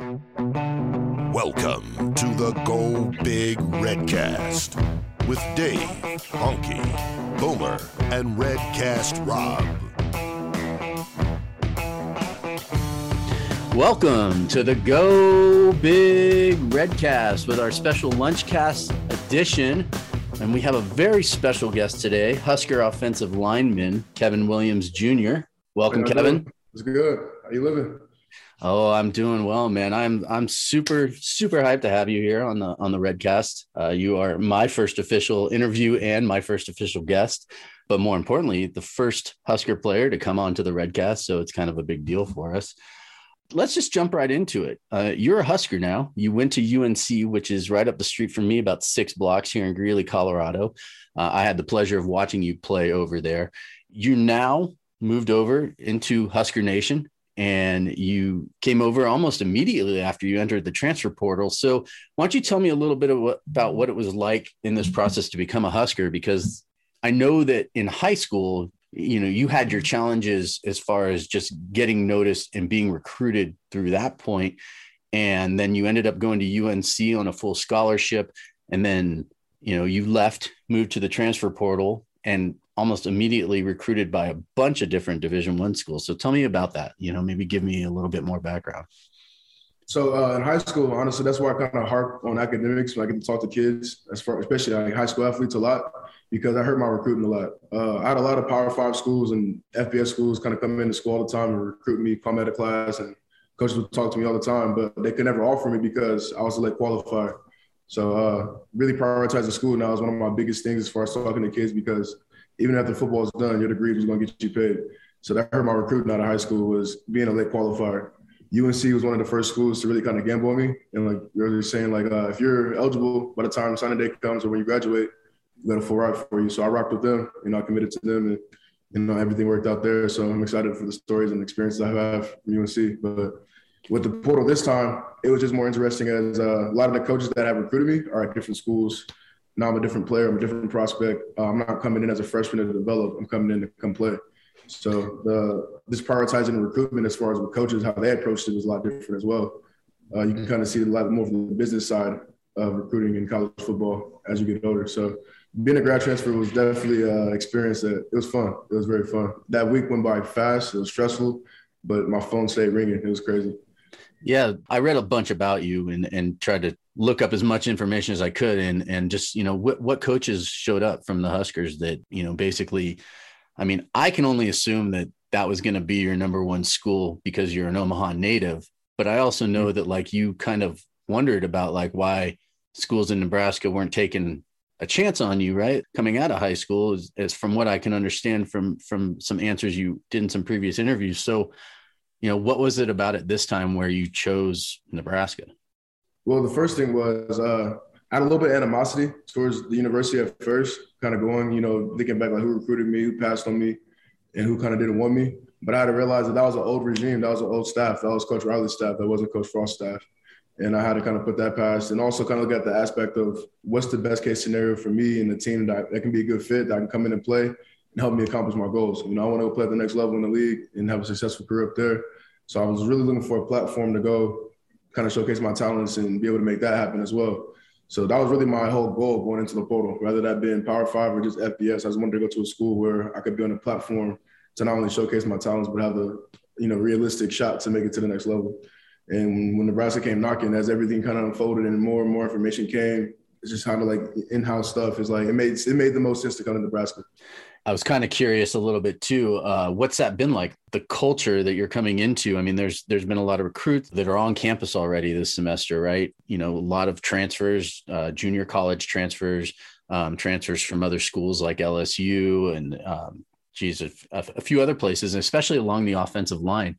Welcome to the Go Big Redcast with Dave, Honky, Boomer, and Redcast Rob. Welcome to the Go Big Redcast with our special Lunchcast edition. And we have a very special guest today, Husker offensive lineman Kevin Williams Jr. Welcome, Kevin. It's good. How you living? Oh, I'm doing well, man. I'm I'm super super hyped to have you here on the on the Redcast. Uh, you are my first official interview and my first official guest, but more importantly, the first Husker player to come onto the Redcast. So it's kind of a big deal for us. Let's just jump right into it. Uh, you're a Husker now. You went to UNC, which is right up the street from me, about six blocks here in Greeley, Colorado. Uh, I had the pleasure of watching you play over there. You now moved over into Husker Nation and you came over almost immediately after you entered the transfer portal. So, why don't you tell me a little bit what, about what it was like in this process to become a Husker? Because I know that in high school, you know, you had your challenges as far as just getting noticed and being recruited through that point, and then you ended up going to UNC on a full scholarship, and then you know you left, moved to the transfer portal, and almost immediately recruited by a bunch of different division one schools. So tell me about that you know maybe give me a little bit more background. So uh, in high school honestly that's why i kind of harp on academics when i get to talk to kids as far especially like high school athletes a lot because i heard my recruiting a lot. Uh, i had a lot of power five schools and fbs schools kind of come into school all the time and recruit me come out of class and coaches would talk to me all the time but they could never offer me because i was a late qualifier. So uh, really prioritizing school now is one of my biggest things as far as talking to kids because even after football is done, your degree is going to get you paid. So that hurt my recruiting out of high school was being a late qualifier. UNC was one of the first schools to really kind of gamble on me. And like you're saying, like uh, if you're eligible by the time signing day comes or when you graduate, you got a full ride for you. So I rocked with them, you know, I committed to them and you know, everything worked out there. So I'm excited for the stories and experiences I have from UNC. But with the portal this time, it was just more interesting as uh, a lot of the coaches that have recruited me are at different schools now I'm a different player. I'm a different prospect. Uh, I'm not coming in as a freshman to develop. I'm coming in to come play. So the this prioritizing recruitment as far as with coaches, how they approached it was a lot different as well. Uh, you can kind of see a lot more from the business side of recruiting in college football as you get older. So being a grad transfer was definitely an experience that it was fun. It was very fun. That week went by fast. It was stressful, but my phone stayed ringing. It was crazy. Yeah, I read a bunch about you and and tried to look up as much information as I could and and just you know what what coaches showed up from the Huskers that you know basically I mean I can only assume that that was going to be your number one school because you're an Omaha native but I also know mm-hmm. that like you kind of wondered about like why schools in Nebraska weren't taking a chance on you right coming out of high school is, is from what I can understand from from some answers you did in some previous interviews so you know what was it about it this time where you chose Nebraska well, the first thing was uh, I had a little bit of animosity towards the university at first, kind of going, you know, thinking back like who recruited me, who passed on me, and who kind of didn't want me. But I had to realize that that was an old regime, that was an old staff, that was Coach Riley's staff, that wasn't Coach Frost's staff. And I had to kind of put that past and also kind of look at the aspect of what's the best case scenario for me and the team that, that can be a good fit, that I can come in and play and me accomplish my goals. You know, I want to go play at the next level in the league and have a successful career up there. So I was really looking for a platform to go kind of showcase my talents and be able to make that happen as well. So that was really my whole goal going into the portal, rather that being Power Five or just FBS. I just wanted to go to a school where I could be on a platform to not only showcase my talents but have a you know realistic shot to make it to the next level. And when Nebraska came knocking, as everything kind of unfolded and more and more information came, it's just kind of like in-house stuff. Is like it made it made the most sense to come to Nebraska. I was kind of curious a little bit too. Uh, what's that been like? The culture that you're coming into. I mean, there's there's been a lot of recruits that are on campus already this semester, right? You know, a lot of transfers, uh, junior college transfers, um, transfers from other schools like LSU and um, geez, a, a few other places, especially along the offensive line.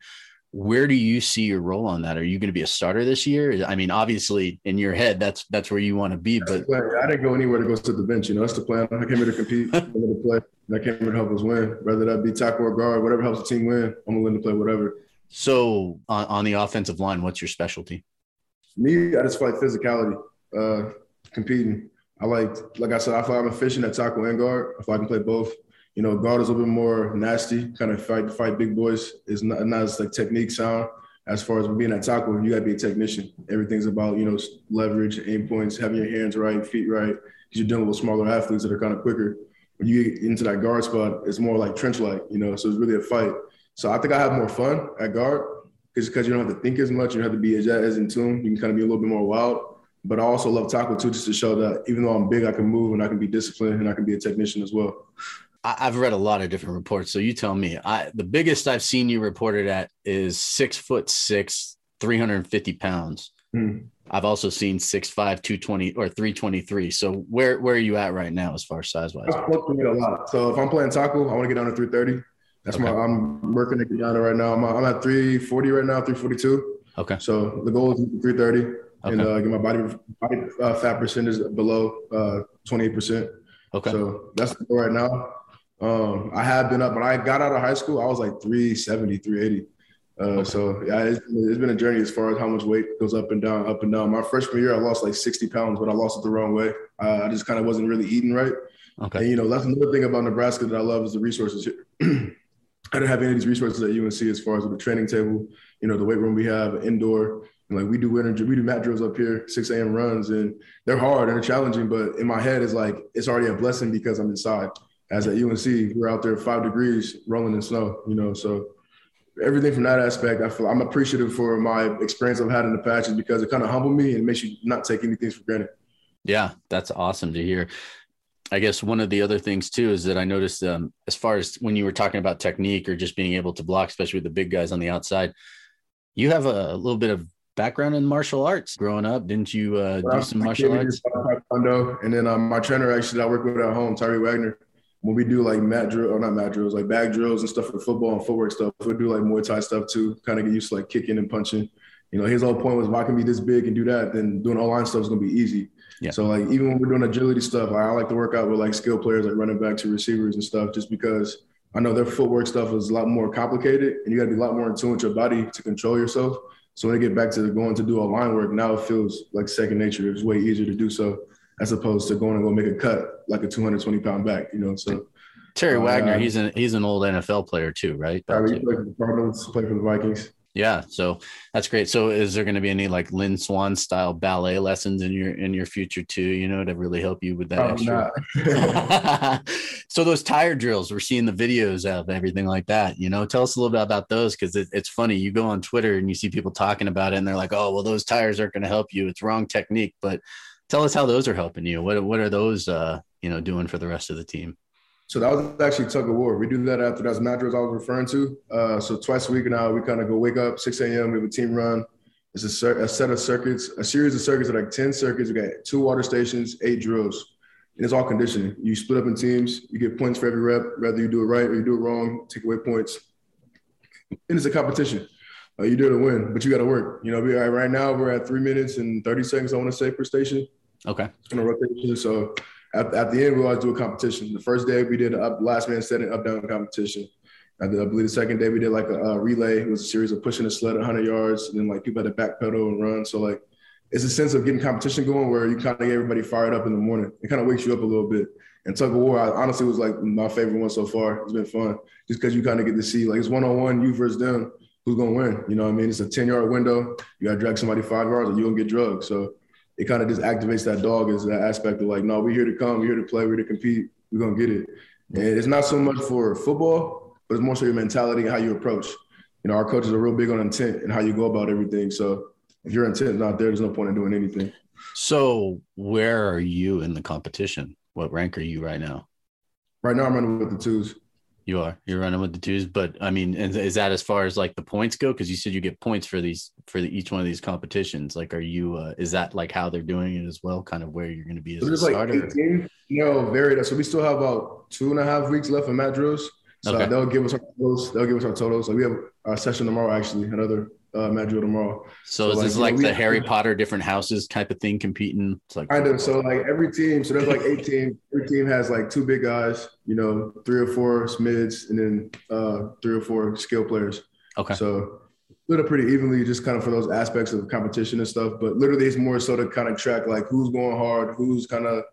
Where do you see your role on that? Are you going to be a starter this year? I mean, obviously in your head, that's that's where you want to be. But I didn't go anywhere to go to the bench. You know, that's the plan. I came here to compete, I'm to play. and I came here to help us win. Whether that be tackle or guard, whatever helps the team win, I'm willing to play whatever. So on, on the offensive line, what's your specialty? Me, I just fight physicality, uh, competing. I like, like I said, I feel I'm efficient at tackle and guard. If I can play both, you know, guard is a little bit more nasty, kind of fight fight big boys. It's not, not as like technique sound. As far as being at tackle, you got to be a technician. Everything's about you know leverage, aim points, having your hands right, feet right, because you're dealing with smaller athletes that are kind of quicker. When you get into that guard spot, it's more like trench like, you know. So it's really a fight. So I think I have more fun at guard just because you don't have to think as much. You don't have to be as, as in tune. You can kind of be a little bit more wild. But I also love tackle too, just to show that even though I'm big, I can move and I can be disciplined and I can be a technician as well. I've read a lot of different reports. So you tell me. I the biggest I've seen you reported at is six foot six, 350 pounds. Hmm. I've also seen six five, 220 or 323. So where where are you at right now as far as size wise? I fluctuate a lot. So if I'm playing tackle, I want to get down to 330. That's okay. my I'm working to get down to right now. I'm, I'm at 340 right now, 342. Okay. So the goal is 330 okay. and uh, get my body, body uh, fat percentage below uh, 28%. Okay. So that's right now. Um, I have been up, when I got out of high school, I was like 370, 380. Uh, okay. So yeah, it's, it's been a journey as far as how much weight goes up and down, up and down. My freshman year, I lost like 60 pounds, but I lost it the wrong way. Uh, I just kind of wasn't really eating right. Okay. And you know, that's another thing about Nebraska that I love is the resources here. I didn't have any of these resources at UNC as far as the training table, you know, the weight room we have, indoor. And like we do winter, we do mat drills up here, 6 a.m. runs, and they're hard and they're challenging. But in my head, it's like it's already a blessing because I'm inside as at UNC, we're out there five degrees rolling in snow, you know. So everything from that aspect, I feel I'm appreciative for my experience I've had in the patches because it kind of humbled me and makes you not take anything for granted. Yeah, that's awesome to hear. I guess one of the other things too is that I noticed um, as far as when you were talking about technique or just being able to block, especially with the big guys on the outside, you have a, a little bit of background in martial arts growing up. Didn't you uh, do some martial arts? And then um, my trainer actually I work with at home, Tyree Wagner when we do like mat drill or not mat drills, like bag drills and stuff for football and footwork stuff, we'll do like Muay Thai stuff too, kind of get used to like kicking and punching. You know, his whole point was if I can be this big and do that, then doing online stuff is gonna be easy. Yeah. So like even when we're doing agility stuff, I like to work out with like skill players like running back to receivers and stuff, just because I know their footwork stuff is a lot more complicated and you got to be a lot more in tune with your body to control yourself. So when I get back to going to do a line work, now it feels like second nature. It's way easier to do so as opposed to going to go make a cut like a 220 pound back, you know. So Terry uh, Wagner, he's an he's an old NFL player too, right? Yeah, he played for the Cardinals, played for the Vikings. Yeah, so that's great. So, is there going to be any like Lynn Swann style ballet lessons in your in your future too? You know, to really help you with that extra. so, those tire drills, we're seeing the videos of everything like that. You know, tell us a little bit about those because it, it's funny. You go on Twitter and you see people talking about it, and they're like, "Oh, well, those tires aren't going to help you. It's wrong technique." But tell us how those are helping you. What what are those uh, you know doing for the rest of the team? So that was actually tug of war. We do that after that's mat drills I was referring to. Uh, so twice a week now, we kind of go wake up 6 a.m. We have a team run. It's a, a, set of circuits, a series of circuits, like 10 circuits. We got two water stations, eight drills. And it's all conditioning. You split up in teams. You get points for every rep, whether you do it right or you do it wrong, take away points. And it's a competition. Uh, you do it to win, but you got to work. You know, we, right now we're at three minutes and 30 seconds, I want to say, per station. Okay. A rotation. So at, at the end, we always do a competition. The first day we did a up, last man setting up down competition. I, I believe the second day we did like a, a, relay. It was a series of pushing a sled 100 yards, and then like people had to backpedal and run. So like it's a sense of getting competition going where you kind of get everybody fired up in the morning. It kind of wakes you up a little bit. And tug of war, I honestly was like my favorite one so far. It's been fun just because you kind of get to see like it's one on one, you versus them. Who's gonna win? You know what I mean? It's a 10 yard window. You gotta drag somebody five yards or you're gonna get drugged. So it kind of just activates that dog as that aspect of like, no, we're here to come, we're here to play, we're here to compete, we're gonna get it. And it's not so much for football, but it's more so your mentality and how you approach. You know, our coaches are real big on intent and how you go about everything. So if your intent is not there, there's no point in doing anything. So where are you in the competition? What rank are you right now? Right now, I'm running with the twos. You are. You're running with the twos, but I mean, is that as far as like the points go? Because you said you get points for these for the, each one of these competitions. Like, are you? Uh, is that like how they're doing it as well? Kind of where you're going to be as so a starter? Like 18, you know, varied. So we still have about two and a half weeks left of mat drills. So okay. they'll give us our totals. They'll give us our totals. So we have our session tomorrow, actually, another uh, drill tomorrow. So, so is like, this like know, the Harry Potter different houses type of thing competing? It's like kind of. So like every team, so there's like eight teams. Every team has like two big guys, you know, three or four mids, and then uh, three or four skill players. Okay. So split it pretty evenly, just kind of for those aspects of competition and stuff. But literally, it's more so to kind of track like who's going hard, who's kind of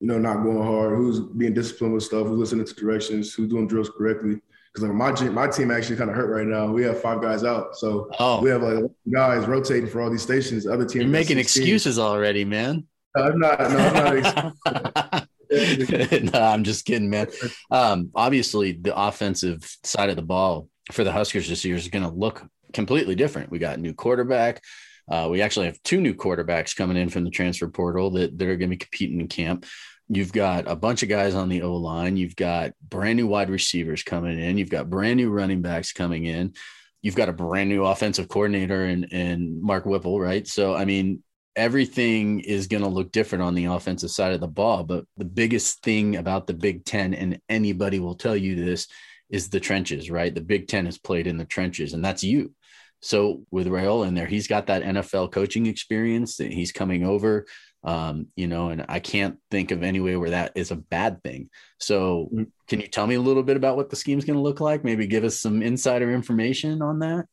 you know not going hard, who's being disciplined with stuff, who's listening to directions, who's doing drills correctly because like my my team actually kind of hurt right now. We have five guys out, so oh. we have like guys rotating for all these stations. The other team, you're making excuses already, man. No, I'm not. No, I'm not. no, I'm just kidding, man. Um, obviously, the offensive side of the ball for the Huskers this year is going to look completely different. We got new quarterback. Uh, we actually have two new quarterbacks coming in from the transfer portal that, that are going to be competing in camp. You've got a bunch of guys on the O line. You've got brand new wide receivers coming in. You've got brand new running backs coming in. You've got a brand new offensive coordinator and and Mark Whipple, right? So I mean, everything is going to look different on the offensive side of the ball. But the biggest thing about the Big Ten, and anybody will tell you this, is the trenches, right? The Big Ten is played in the trenches, and that's you. So with Raiola in there, he's got that NFL coaching experience that he's coming over um, you know, and I can't think of any way where that is a bad thing. So, mm. can you tell me a little bit about what the scheme is going to look like? Maybe give us some insider information on that.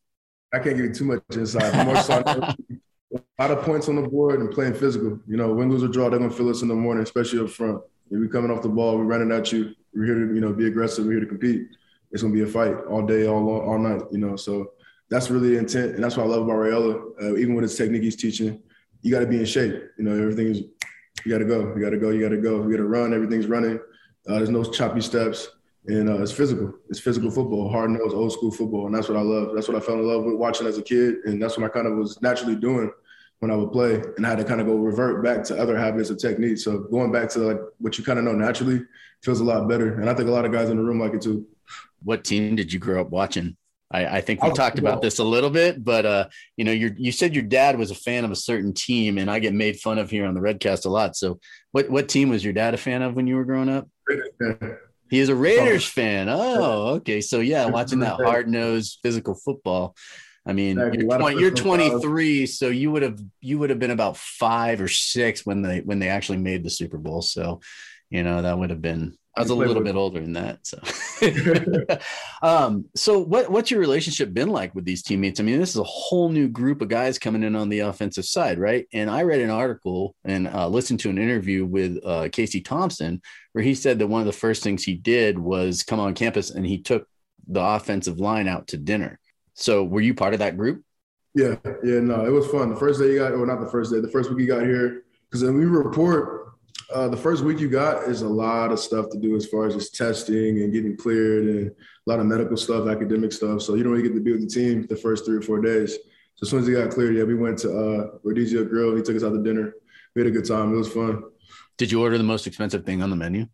I can't give you too much insight. More so, a lot of points on the board and playing physical. You know, win, lose, or draw, they're going to feel us in the morning, especially up front. If we're coming off the ball, we're running at you. We're here to, you know, be aggressive. We're here to compete. It's going to be a fight all day, all all night. You know, so that's really intent, and that's what I love about Raiola. Uh, even with his technique he's teaching, you got to be in shape. You know, everything is, you got to go, you got to go, you got to go. You got to run. Everything's running. Uh, there's no choppy steps, and uh, it's physical. It's physical football, hard nosed, old school football, and that's what I love. That's what I fell in love with watching as a kid, and that's what I kind of was naturally doing when I would play, and I had to kind of go revert back to other habits of techniques. So going back to like what you kind of know naturally feels a lot better, and I think a lot of guys in the room like it too. What team did you grow up watching? I, I think we talked about this a little bit, but uh, you know, you you said your dad was a fan of a certain team, and I get made fun of here on the Redcast a lot. So, what what team was your dad a fan of when you were growing up? He is a Raiders oh. fan. Oh, okay. So yeah, watching that hard nosed physical football. I mean, you're, 20, you're 23, so you would have you would have been about five or six when they when they actually made the Super Bowl. So, you know, that would have been I was a little bit older than that. So, um, so what what's your relationship been like with these teammates? I mean, this is a whole new group of guys coming in on the offensive side, right? And I read an article and uh, listened to an interview with uh, Casey Thompson where he said that one of the first things he did was come on campus and he took the offensive line out to dinner. So, were you part of that group? Yeah, yeah, no, it was fun. The first day you got, or not the first day, the first week you got here, because then we report uh, the first week you got is a lot of stuff to do as far as just testing and getting cleared and a lot of medical stuff, academic stuff. So you don't really get to be with the team the first three or four days. So as soon as he got cleared, yeah, we went to uh, Rodizio Grill. He took us out to dinner. We had a good time. It was fun. Did you order the most expensive thing on the menu?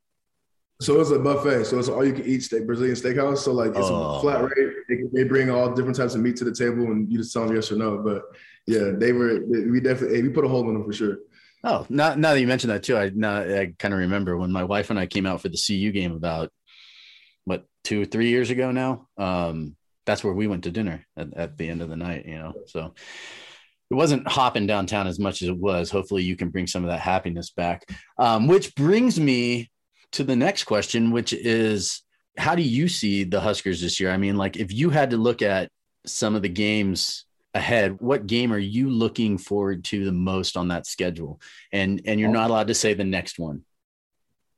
So it was a buffet. So it's all you can eat steak, Brazilian steakhouse. So like it's oh. a flat rate. They, they, bring all different types of meat to the table, and you just tell them yes or no. But yeah, they were. We definitely we put a hold on them for sure. Oh, now, now that you mentioned that too, I now I kind of remember when my wife and I came out for the CU game about what two or three years ago now. Um, that's where we went to dinner at, at the end of the night, you know. So it wasn't hopping downtown as much as it was. Hopefully, you can bring some of that happiness back. Um, which brings me to the next question, which is how do you see the Huskers this year? I mean, like if you had to look at some of the games ahead what game are you looking forward to the most on that schedule? And and you're oh. not allowed to say the next one.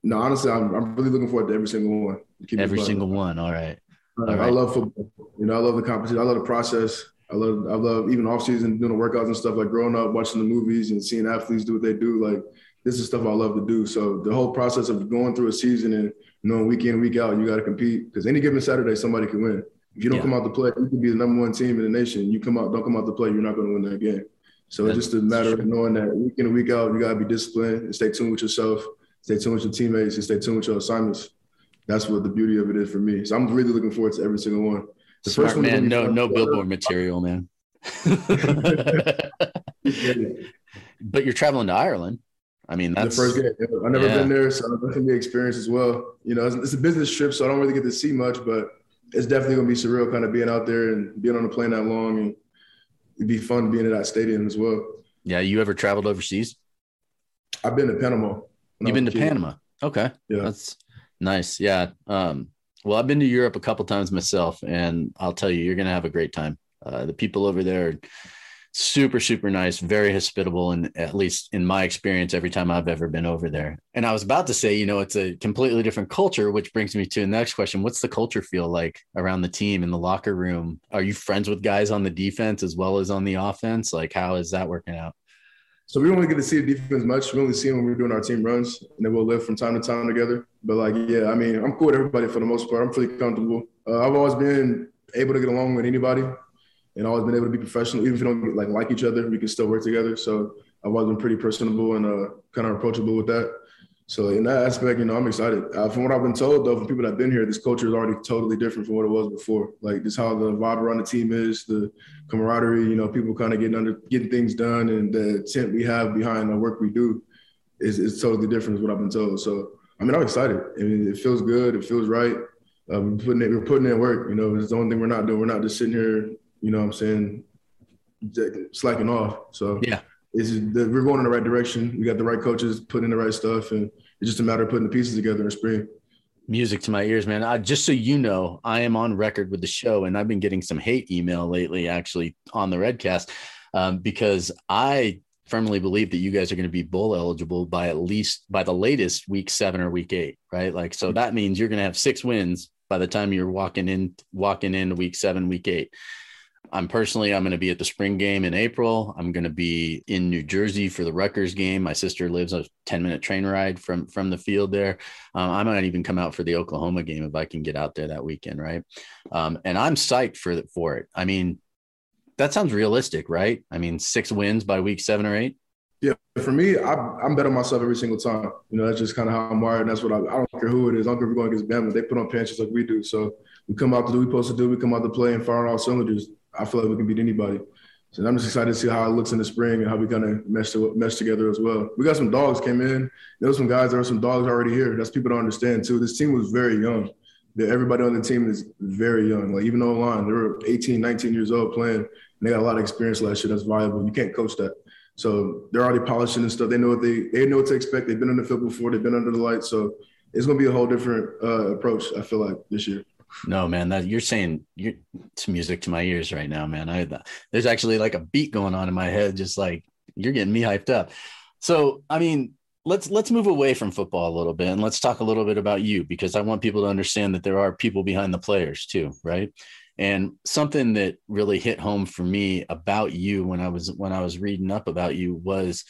No honestly i'm, I'm really looking forward to every single one. Every single one all right. Uh, all right. i love football. You know i love the competition. I love the process. I love i love even off season doing the workouts and stuff like growing up watching the movies and seeing athletes do what they do like this is stuff i love to do. So the whole process of going through a season and knowing week in week out you got to compete because any given saturday somebody can win if you don't yeah. come out to play, you can be the number one team in the nation. You come out, don't come out to play, you're not going to win that game. So That's it's just a matter of knowing that week in and week out, you got to be disciplined and stay tuned with yourself, stay tuned with your teammates, and stay tuned with your assignments. That's what the beauty of it is for me. So I'm really looking forward to every single one. The Smart first one man, no no billboard material, man. but you're traveling to Ireland, I mean, that's the first game. I've never yeah. been there, so it's gonna be experience as well. You know, it's, it's, a business trip, so I don't really get to see much, but it's definitely gonna be surreal, kind of being out there and being on the plane that long, and it'd be fun being at that stadium as well. Yeah, you ever traveled overseas? I've been to Panama. You've been to Panama. Okay. Yeah. That's nice. Yeah. Um, well, I've been to Europe a couple times myself, and I'll tell you, you're gonna have a great time. Uh, the people over there are super, super nice, very hospitable, and at least in my experience, every time I've ever been over there. And I was about to say, you know, it's a completely different culture, which brings me to the next question: What's the culture feel like around the team in the locker room? Are you friends with guys on the defense as well as on the offense? Like, how is that working out? So we don't really get to see the defense much. We only see them when we're doing our team runs, and then we'll live from time to time together. But like, yeah, I mean, I'm cool with everybody for the most part. I'm pretty comfortable. Uh, I've always been able to get along with anybody, and always been able to be professional. Even if we don't like like each other, we can still work together. So I've always been pretty personable and uh, kind of approachable with that. So in that aspect, you know, I'm excited. Uh, from what I've been told, though, from people that've been here, this culture is already totally different from what it was before. Like just how the vibe around the team is, the camaraderie. You know, people kind of getting under, getting things done, and the intent we have behind the work we do is is totally different. Is what I've been told. So I mean, I'm excited. I mean, it feels good. It feels right. Um, putting it, we're putting in work. You know, it's the only thing we're not doing. We're not just sitting here. You know, what I'm saying, slacking off. So yeah, it's just, we're going in the right direction. We got the right coaches putting in the right stuff, and it's just a matter of putting the pieces together in spring. Music to my ears, man. I, just so you know, I am on record with the show, and I've been getting some hate email lately, actually, on the Redcast, um, because I firmly believe that you guys are going to be bowl eligible by at least by the latest week seven or week eight, right? Like, so that means you're going to have six wins by the time you're walking in, walking in week seven, week eight. I'm personally, I'm going to be at the spring game in April. I'm going to be in New Jersey for the Rutgers game. My sister lives a 10 minute train ride from, from the field there. Um, I might even come out for the Oklahoma game if I can get out there that weekend. Right. Um, and I'm psyched for, for it. I mean, that sounds realistic, right? I mean, six wins by week seven or eight. Yeah, for me, I, am betting myself every single time. You know, that's just kind of how I'm wired. And that's what I, I don't care who it is. I don't care if we're going against Bama. They put on punches like we do. So we come out to do we're supposed to do. We come out to play and fire on all cylinders. I feel like we can beat anybody. So I'm just excited to see how it looks in the spring and how we kind of mesh, to, mesh together as well. We got some dogs came in. There were some guys. There were some dogs already here. That's people don't understand too. This team was very young. Everybody on the team is very young. Like even on line, they were 18, 19 years old playing. And they got a lot of experience last year. That's valuable. You can't coach that. So they're already polishing and stuff. They know what they they know what to expect. They've been on the field before. They've been under the lights. So it's going to be a whole different uh, approach. I feel like this year. No, man, that you're saying you're it's music to my ears right now, man. I there's actually like a beat going on in my head, just like you're getting me hyped up. So, I mean, let's let's move away from football a little bit and let's talk a little bit about you because I want people to understand that there are people behind the players too, right? And something that really hit home for me about you when I was when I was reading up about you was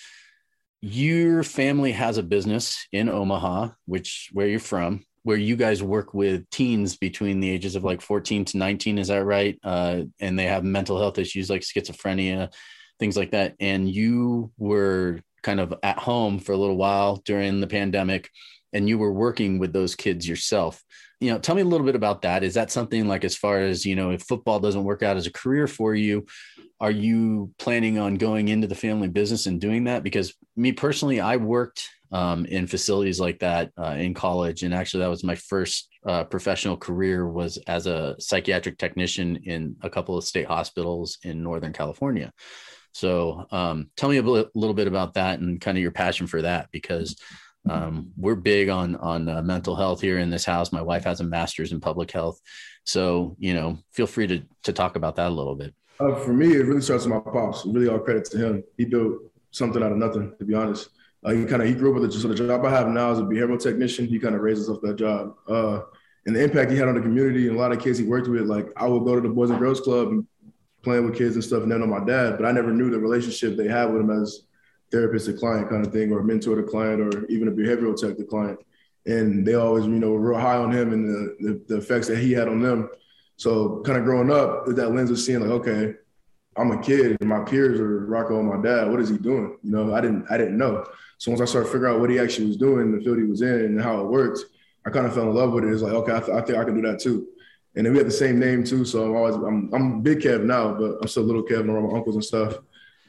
your family has a business in Omaha, which where you're from, where you guys work with teens between the ages of like 14 to 19 is that right? Uh, and they have mental health issues like schizophrenia things like that. And you were kind of at home for a little while during the pandemic and you were working with those kids yourself. You know tell me a little bit about that. Is that something like as far as you know if football doesn't work out as a career for you are you planning on going into the family business and doing that? Because me personally i worked um, in facilities like that uh, in college. And actually, that was my first uh, professional career was as a psychiatric technician in a couple of state hospitals in Northern California. So, um, tell me a little bit about that and kind of your passion for that, because um, we're big on on uh, mental health here in this house. My wife has a master's in public health, so you know, feel free to to talk about that a little bit. Uh, for me, it really starts with my pops. Really, all credit to him. He built something out of nothing, to be honest. Uh, he kind of he grew up with it. So the job I have now as a behavioral technician, he kind of raises up that job. Uh, and the impact he had on the community and a lot of kids he worked with, like I would go to the Boys and Girls Club and playing with kids and stuff, and then on my dad, but I never knew the relationship they had with him as therapist to client kind of thing, or mentor to client, or even a behavioral tech to client. And they always, you know, were real high on him and the, the, the effects that he had on them. So kind of growing up that lens of seeing like, okay, I'm a kid and my peers are rocking on my dad. What is he doing? You know, I didn't I didn't know. So once I started figuring out what he actually was doing, the field he was in, and how it worked, I kind of fell in love with it. It's like, okay, I, th- I think I can do that too. And then we had the same name too, so I'm always I'm I'm big Kev now, but I'm still little Kev around my uncles and stuff.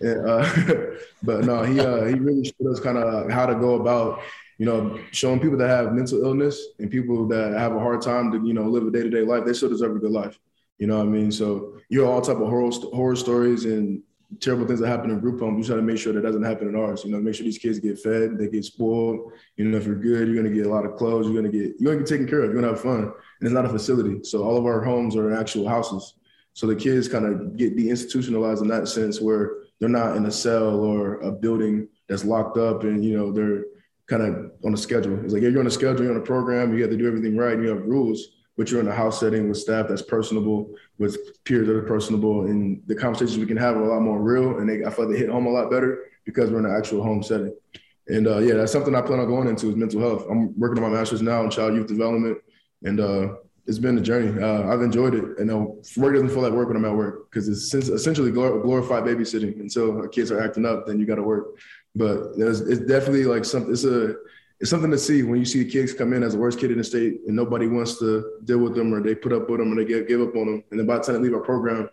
And, uh, but no, he uh, he really showed us kind of how to go about, you know, showing people that have mental illness and people that have a hard time to, you know, live a day to day life. They still deserve a good life. You know what I mean? So you hear all type of horror horror stories and terrible things that happen in group homes. We try to make sure that doesn't happen in ours. You know, make sure these kids get fed, they get spoiled. You know, if you're good, you're gonna get a lot of clothes. You're gonna get you're gonna get taken care of. You're gonna have fun, and it's not a facility. So all of our homes are actual houses. So the kids kind of get deinstitutionalized in that sense, where they're not in a cell or a building that's locked up, and you know they're kind of on a schedule. It's like yeah, you're on a schedule, you're on a program, you have to do everything right, and you have rules but you're in a house setting with staff that's personable, with peers that are personable, and the conversations we can have are a lot more real. And they, I feel like they hit home a lot better because we're in an actual home setting. And uh, yeah, that's something I plan on going into is mental health. I'm working on my master's now in child youth development, and uh, it's been a journey. Uh, I've enjoyed it, and uh, work doesn't feel like work when I'm at work because it's essentially glorified babysitting. Until kids are acting up, then you got to work. But it's definitely like something. It's a it's something to see when you see the kids come in as the worst kid in the state and nobody wants to deal with them or they put up with them or they give, give up on them. And by the time they leave our program,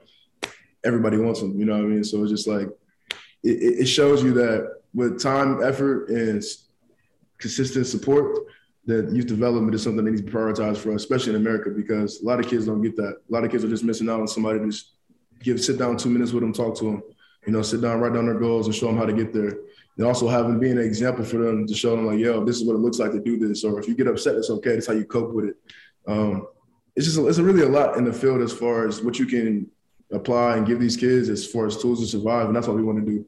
everybody wants them. You know what I mean? So it's just like, it, it shows you that with time, effort, and consistent support, that youth development is something that needs to be prioritized for us, especially in America, because a lot of kids don't get that. A lot of kids are just missing out on somebody to just give, sit down two minutes with them, talk to them, you know, sit down, write down their goals and show them how to get there and also having being an example for them to show them like, yo, this is what it looks like to do this, or if you get upset, it's okay. That's how you cope with it. Um, it's just it's a really a lot in the field as far as what you can apply and give these kids as far as tools to survive, and that's what we want to do.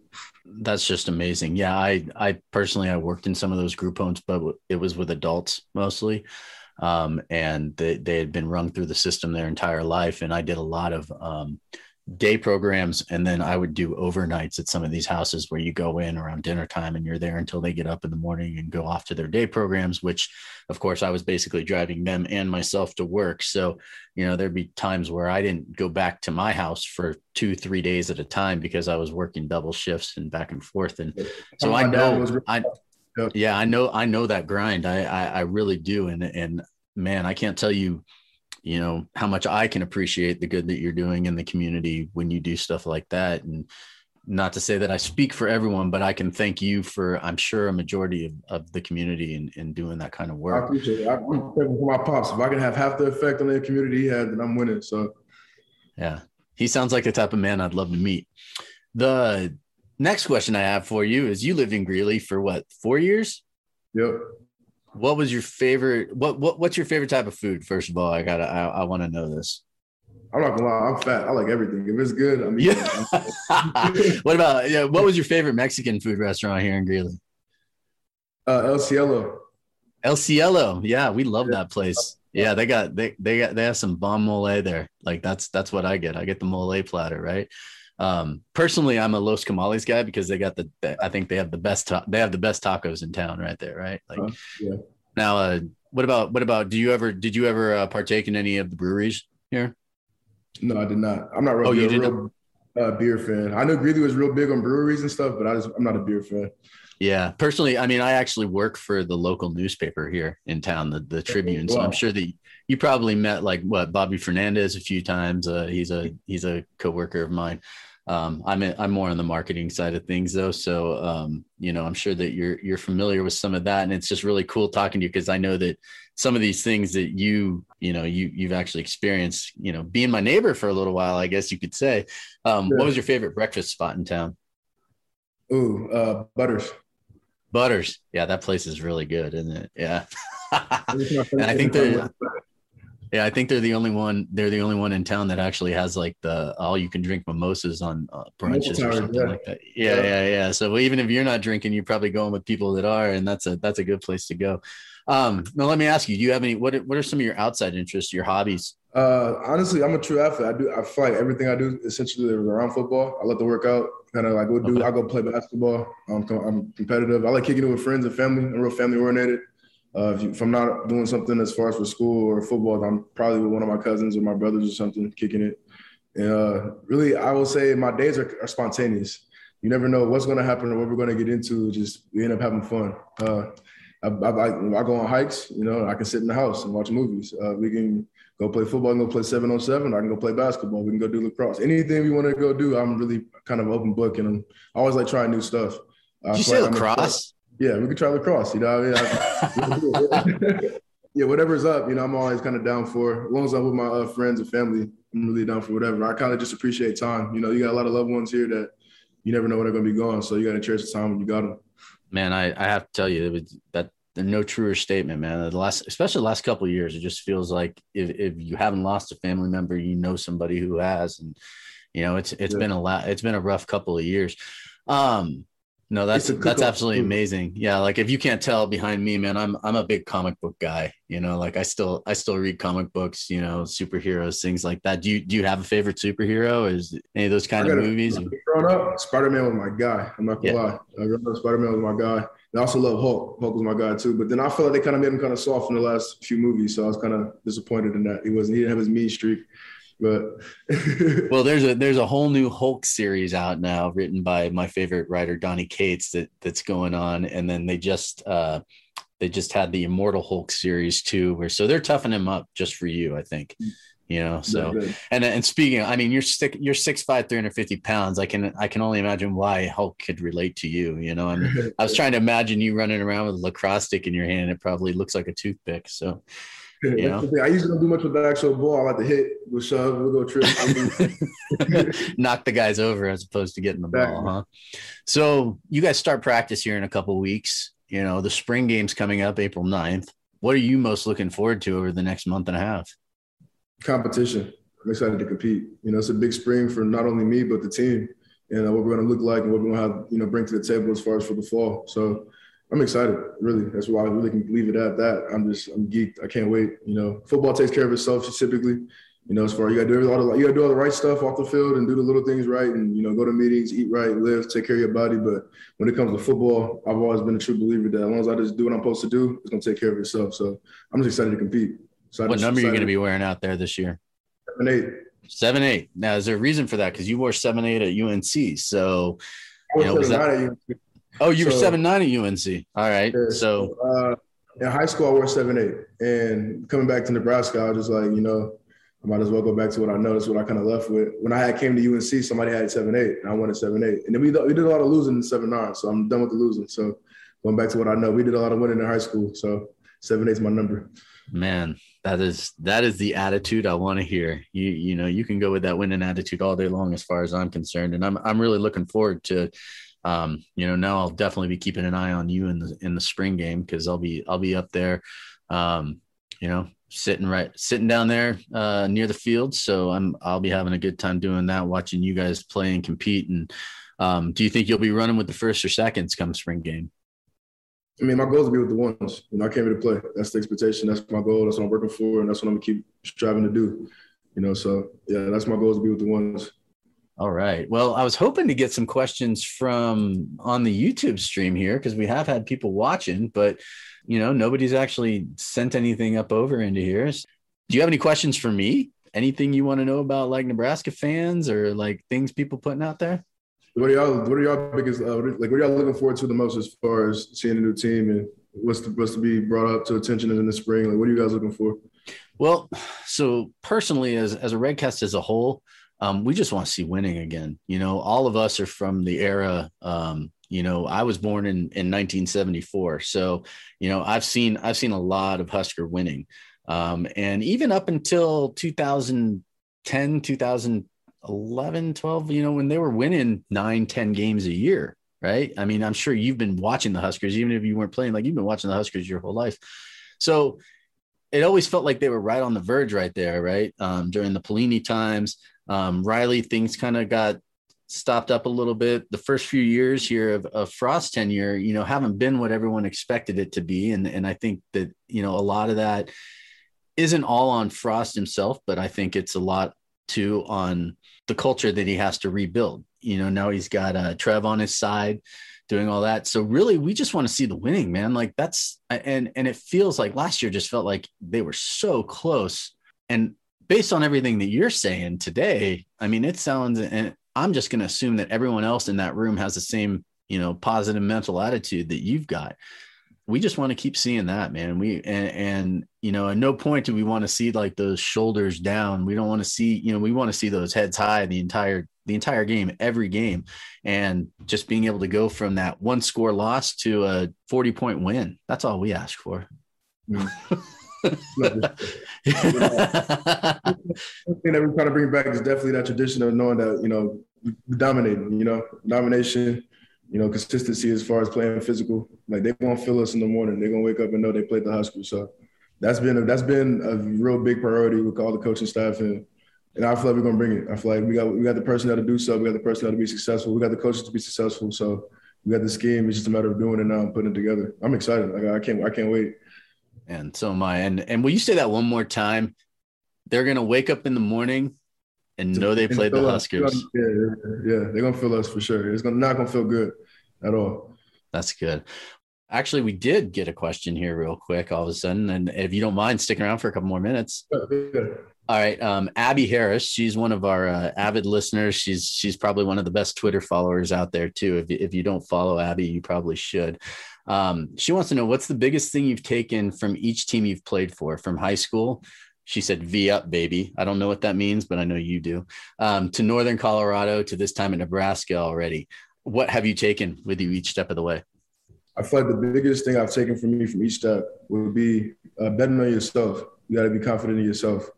That's just amazing. Yeah, I I personally I worked in some of those group homes, but it was with adults mostly. Um, and they, they had been rung through the system their entire life. And I did a lot of um, day programs and then i would do overnights at some of these houses where you go in around dinner time and you're there until they get up in the morning and go off to their day programs which of course i was basically driving them and myself to work. So you know there'd be times where i didn't go back to my house for two three days at a time because i was working double shifts and back and forth. And so oh, i know. i yeah i know i know that grind. I i, I really do. And and man i can't tell you you know how much i can appreciate the good that you're doing in the community when you do stuff like that. And not to say that i speak for everyone but i can thank you for i'm sure a majority of, of the community in, in doing that kind of work. i appreciate it. I'm for my pops. If i can have half the effect on the community he had then i'm winning so. Yeah. He sounds like the type of man i'd love to meet. The next question i have for you is you lived in greeley for what four years? Yep what was your favorite? What what what's your favorite type of food? First of all, I gotta I, I want to know this. I'm not gonna lie, I'm fat. I like everything. If it's good, I mean. Yeah. what about yeah? What was your favorite Mexican food restaurant here in Greeley? Uh, El Cielo. El Cielo, yeah, we love yeah. that place. Yeah, they got they they got they have some bomb mole there. Like that's that's what I get. I get the mole platter, right? Um, personally, I'm a Los Camales guy because they got the, I think they have the best, ta- they have the best tacos in town right there. Right. Like, uh, yeah. Now, uh, what about, what about, do you ever, did you ever uh, partake in any of the breweries here? No, I did not. I'm not really oh, you a real uh, beer fan. I know Greeley was real big on breweries and stuff, but I just, I'm not a beer fan. Yeah, personally, I mean, I actually work for the local newspaper here in town, the the Tribune. So I'm sure that you probably met like what Bobby Fernandez a few times. Uh, he's a he's a coworker of mine. Um, I'm in, I'm more on the marketing side of things though, so um, you know I'm sure that you're you're familiar with some of that, and it's just really cool talking to you because I know that some of these things that you you know you you've actually experienced. You know, being my neighbor for a little while, I guess you could say. Um, What was your favorite breakfast spot in town? Ooh, uh, Butters. Butters, yeah, that place is really good, isn't it? Yeah, and I think they're yeah, I think they're the only one. They're the only one in town that actually has like the all you can drink mimosas on uh, brunches or something yeah. like that. Yeah, yeah, yeah, yeah. So even if you're not drinking, you're probably going with people that are, and that's a that's a good place to go. Um, now let me ask you: Do you have any? What are, what are some of your outside interests, your hobbies? Uh, honestly, I'm a true athlete. I do. I feel like everything I do essentially around football. I love to work out. Kind of like go do. Okay. I go play basketball. I'm, I'm competitive. I like kicking it with friends and family. I'm real family oriented. Uh, if, you, if, I'm not doing something as far as for school or football, I'm probably with one of my cousins or my brothers or something kicking it. And uh, really, I will say my days are, are spontaneous. You never know what's going to happen or what we're going to get into. Just we end up having fun. Uh, I, I, I, go on hikes. You know, I can sit in the house and watch movies. Uh, we can go play football and go play seven on seven. I can go play basketball. We can go do lacrosse. Anything we want to go do, I'm really kind of open book, and I'm I always like trying new stuff. Uh, Did you say lacrosse? Yeah, we could try lacrosse. You know, I mean, I, yeah, whatever's up. You know, I'm always kind of down for. As long as I'm with my uh, friends and family, I'm really down for whatever. I kind of just appreciate time. You know, you got a lot of loved ones here that you never know when they're going to be gone, so you got to cherish the time when you got them. Man, I, I have to tell you, it was, that no truer statement, man. The last, especially the last couple of years, it just feels like if, if you haven't lost a family member, you know somebody who has, and you know it's it's yeah. been a lot. It's been a rough couple of years. Um, no, that's that's absolutely hmm. amazing. Yeah, like if you can't tell behind me, man, I'm I'm a big comic book guy. You know, like I still I still read comic books. You know, superheroes, things like that. Do you do you have a favorite superhero? Is any of those kind of movies? Growing up, Spider Man was my guy. I'm not gonna yeah. lie. Growing up, Spider Man was my guy. I also love Hulk. Hulk was my guy too. But then I feel like they kind of made him kind of soft in the last few movies, so I was kind of disappointed in that. He wasn't. He didn't have his mean streak. But well, there's a there's a whole new Hulk series out now, written by my favorite writer Donny Cates that that's going on, and then they just uh, they just had the Immortal Hulk series too, where so they're toughing him up just for you, I think. You know, so and and speaking, I mean, you're stick you're six five, 350 pounds. I can I can only imagine why Hulk could relate to you. You know, I mean, I was trying to imagine you running around with a lacrosse stick in your hand. It probably looks like a toothpick. So you know? I usually don't do much with the actual ball. I like to hit, we'll shove, we'll go trip. Knock the guys over as opposed to getting the ball, huh? So you guys start practice here in a couple weeks. You know, the spring game's coming up April 9th. What are you most looking forward to over the next month and a half? Competition. I'm excited to compete. You know, it's a big spring for not only me, but the team and what we're going to look like and what we're going to have, you know, bring to the table as far as for the fall. So I'm excited, really. That's why I really can leave it at that. I'm just, I'm geeked. I can't wait. You know, football takes care of itself typically. You know, as far as you got to do all the, you got to do all the right stuff off the field and do the little things right, and you know, go to meetings, eat right, live, take care of your body. But when it comes to football, I've always been a true believer that as long as I just do what I'm supposed to do, it's gonna take care of itself. So I'm just excited to compete. So what number are you going to be wearing out there this year? Seven eight. Seven eight. Now, is there a reason for that? Because you wore seven eight at UNC. So, you know, was that, Oh, you so, were seven nine at UNC. All right. Yeah, so uh, in high school, I wore seven eight, and coming back to Nebraska, I was just like, you know, I might as well go back to what I know. That's what I kind of left with. When I had came to UNC, somebody had seven eight, and I went at seven eight, and then we we did a lot of losing in seven nine. So I'm done with the losing. So going back to what I know, we did a lot of winning in high school. So seven eight is my number. Man, that is that is the attitude I want to hear. You you know you can go with that winning attitude all day long, as far as I'm concerned, and I'm I'm really looking forward to um, you know, now I'll definitely be keeping an eye on you in the in the spring game because I'll be I'll be up there, um, you know, sitting right sitting down there uh, near the field. So I'm I'll be having a good time doing that, watching you guys play and compete. And um, do you think you'll be running with the first or seconds come spring game? I mean, my goal is to be with the ones. You know, I came here to play. That's the expectation. That's my goal. That's what I'm working for, and that's what I'm gonna keep striving to do. You know, so yeah, that's my goal is to be with the ones. All right. Well, I was hoping to get some questions from on the YouTube stream here because we have had people watching, but you know, nobody's actually sent anything up over into here. Do you have any questions for me? Anything you want to know about like Nebraska fans or like things people putting out there? What are y'all? What are y'all biggest? Uh, like, what are y'all looking forward to the most as far as seeing a new team and what's to, what's to be brought up to attention in the spring? Like, what are you guys looking for? Well, so personally, as as a Redcast as a whole, um, we just want to see winning again. You know, all of us are from the era. Um, you know, I was born in in 1974, so you know I've seen I've seen a lot of Husker winning, um, and even up until 2010, 2011, 12. You know, when they were winning nine, 10 games a year, right? I mean, I'm sure you've been watching the Huskers, even if you weren't playing. Like you've been watching the Huskers your whole life, so it always felt like they were right on the verge right there, right? Um, during the Pelini times, um, Riley, things kind of got stopped up a little bit. The first few years here of, of Frost tenure, you know, haven't been what everyone expected it to be. And, and I think that, you know, a lot of that isn't all on Frost himself, but I think it's a lot too on the culture that he has to rebuild. You know, now he's got uh, Trev on his side doing all that. So really, we just want to see the winning, man. Like that's and and it feels like last year just felt like they were so close. And based on everything that you're saying today, I mean, it sounds, and I'm just going to assume that everyone else in that room has the same, you know, positive mental attitude that you've got. we just want to keep seeing that, man. We and, and you know, at no point do we want to see like those shoulders down. We don't want to see, you know, we want to see those heads high the entire the entire game, every game, and just being able to go from that one score loss to a forty point win. That's all we ask for. Mm. Mm. thing that we're trying to bring back is definitely that tradition of knowing that you know dominating. You know, domination. You know, consistency as far as playing physical. Like they won't feel us in the morning. They're gonna wake up and know they played the high school. So that's been a, that's been a real big priority with all the coaching staff and. And I feel like we're gonna bring it. I feel like we got we got the personnel to do so. We got the personnel to be successful. We got the coaches to be successful. So we got the scheme. It's just a matter of doing it now and putting it together. I'm excited. Like I can't I can't wait. And so am I. And and will you say that one more time? They're gonna wake up in the morning and know they played the Huskers. Yeah, yeah, they're gonna feel us for sure. It's gonna not gonna feel good at all. That's good. Actually, we did get a question here real quick all of a sudden. And if you don't mind sticking around for a couple more minutes. All right. Um, Abby Harris, she's one of our uh, avid listeners. She's she's probably one of the best Twitter followers out there too. If, if you don't follow Abby, you probably should. Um, she wants to know what's the biggest thing you've taken from each team you've played for from high school. She said, V up, baby. I don't know what that means, but I know you do. Um, to Northern Colorado, to this time in Nebraska already. What have you taken with you each step of the way? I feel like the biggest thing I've taken from me from each step would be uh, betting on yourself. You got to be confident in yourself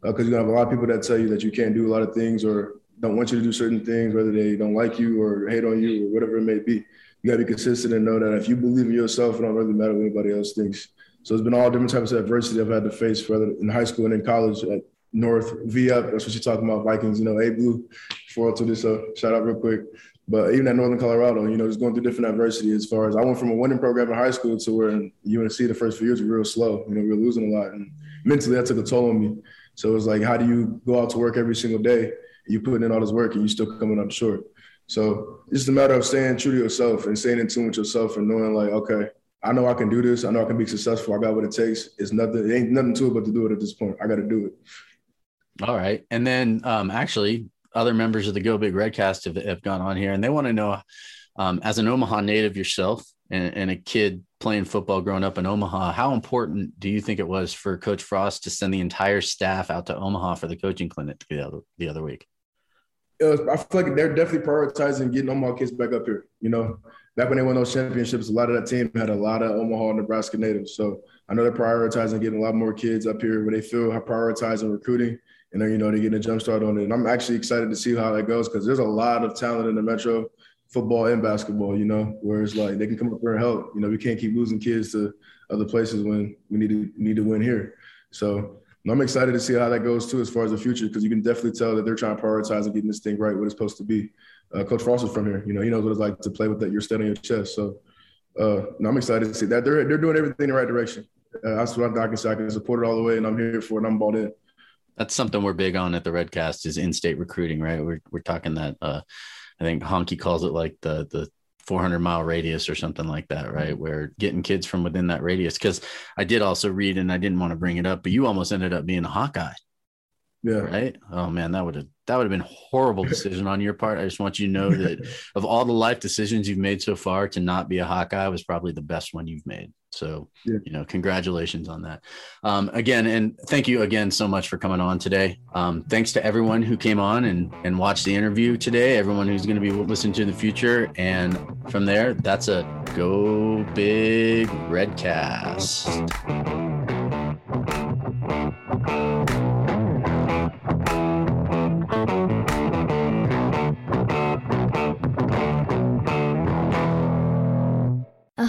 because uh, you're going to have a lot of people that tell you that you can't do a lot of things or don't want you to do certain things, whether they don't like you or hate on you or whatever it may be you got to be consistent and know that if you believe in yourself, it don't really matter what anybody else thinks. So it's been all different types of adversity I've had to face, whether in high school and in college at North V up. That's what she's talking about. Vikings, you know, A Blue, four to this. So shout out real quick. But even at Northern Colorado, you know, just going through different adversity as far as I went from a winning program in high school to where UNC the first few years were real slow. You know, we were losing a lot. And mentally that took a toll on me. So it was like, how do you go out to work every single day? You putting in all this work and you still coming up short. So it's just a matter of staying true to yourself and staying in tune with yourself and knowing like, okay, I know I can do this. I know I can be successful. I got what it takes. It's nothing. It ain't nothing to it but to do it at this point. I got to do it. All right. And then um, actually, other members of the Go Big Redcast have, have gone on here and they want to know, um, as an Omaha native yourself and, and a kid playing football growing up in Omaha, how important do you think it was for Coach Frost to send the entire staff out to Omaha for the coaching clinic the other, the other week? Was, I feel like they're definitely prioritizing getting Omaha kids back up here. You know, back when they won those championships, a lot of that team had a lot of Omaha, Nebraska natives. So I know they're prioritizing getting a lot more kids up here where they feel prioritizing recruiting. And then, you know, they're getting a jump start on it. And I'm actually excited to see how that goes because there's a lot of talent in the Metro football and basketball, you know, where it's like they can come up here and help. You know, we can't keep losing kids to other places when we need to need to win here. So I'm excited to see how that goes too, as far as the future, because you can definitely tell that they're trying to prioritize and getting this thing right, what it's supposed to be. Uh, Coach Frost is from here, you know, he knows what it's like to play with that. You're standing your chest, so uh, no, I'm excited to see that they're they're doing everything in the right direction. Uh, that's what I can say. I can support it all the way, and I'm here for it. I'm bought in. That's something we're big on at the Redcast is in-state recruiting, right? We're we're talking that. Uh, I think Honky calls it like the the 400 mile radius or something like that, right? Mm-hmm. Where getting kids from within that radius. Because I did also read, and I didn't want to bring it up, but you almost ended up being a Hawkeye. Yeah. Right. Oh man, that would have that would have been horrible decision on your part. I just want you to know that of all the life decisions you've made so far, to not be a Hawkeye was probably the best one you've made. So, yeah. you know, congratulations on that. Um, again, and thank you again so much for coming on today. Um, thanks to everyone who came on and, and watched the interview today, everyone who's going to be listening to in the future. And from there, that's a Go Big Redcast.